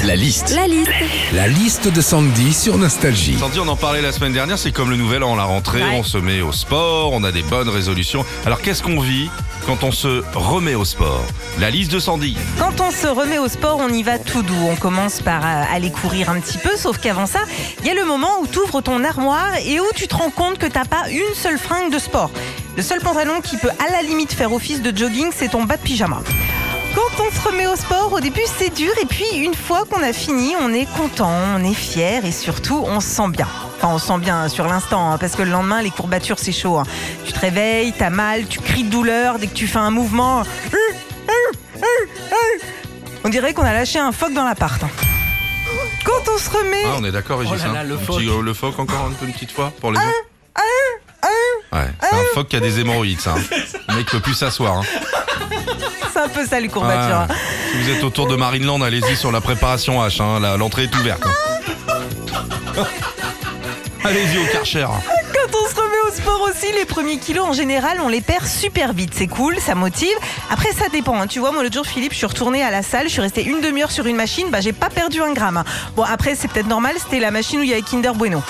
liste, la liste. La liste. La liste de Sandy sur Nostalgie. Sandy, on en parlait la semaine dernière, c'est comme le nouvel an, la rentrée, Ouais. on se met au sport, on a des bonnes résolutions. Alors qu'est-ce qu'on vit quand on se remet au sport? La liste de Sandy. Quand on se remet au sport, on y va tout doux. On commence par euh, aller courir un petit peu, sauf qu'avant ça, il y a le moment où tu ouvres ton armoire et où tu te rends compte que t'as pas une seule fringue de sport. Le seul pantalon qui peut à la limite faire office de jogging, c'est ton bas de pyjama. Quand on se remet au sport, au début c'est dur et puis une fois qu'on a fini, on est content, on est fier et surtout on se sent bien. Enfin on se sent bien sur l'instant hein, parce que le lendemain les courbatures c'est chaud. hein. Tu te réveilles, t'as mal, tu cries de douleur dès que tu fais un mouvement. On dirait qu'on a lâché un phoque dans l'appart. hein. Quand on se remet, Ah, on est d'accord, Régis. Oh là hein là, le Un phoque. petit, euh, le phoque encore une, une petite fois pour les gens. Ouais, c'est un phoque qui a des hémorroïdes, ça. Le mec peut plus s'asseoir. Hein. c'est un peu ça les courbatures. hein. Ouais. Si vous êtes autour de Marineland, allez-y sur la préparation H. hein. L'entrée est ouverte. hein. allez-y au Karcher. Quand on se remet au sport aussi, les premiers kilos en général, on les perd super vite. C'est cool, ça motive. Après, ça dépend. hein. Tu vois, moi, l'autre jour, Philippe, je suis retournée à la salle, je suis restée une demi-heure sur une machine, bah, j'ai pas perdu un gramme. hein. Bon, après, c'est peut-être normal, c'était la machine où il y avait Kinder Bueno.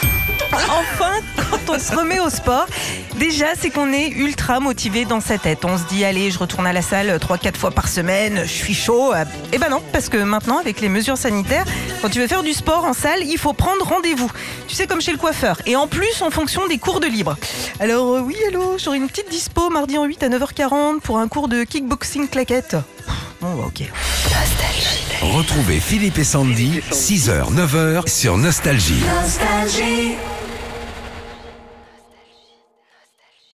Enfin, quand on se remet au sport, déjà, c'est qu'on est ultra motivé dans sa tête. On se dit, allez, je retourne à la salle 3-4 fois par semaine, je suis chaud. Eh ben non, parce que maintenant, avec les mesures sanitaires, quand tu veux faire du sport en salle, il faut prendre rendez-vous. Tu sais, comme chez le coiffeur. Et en plus, en fonction des cours de libre. Alors, euh, oui, allô, j'aurai une petite dispo mardi en 8 à 9h40 pour un cours de kickboxing claquette. Bon, bah, ok. Retrouvez Philippe et Sandy, 6h, 9h sur Nostalgie. Nostalgie.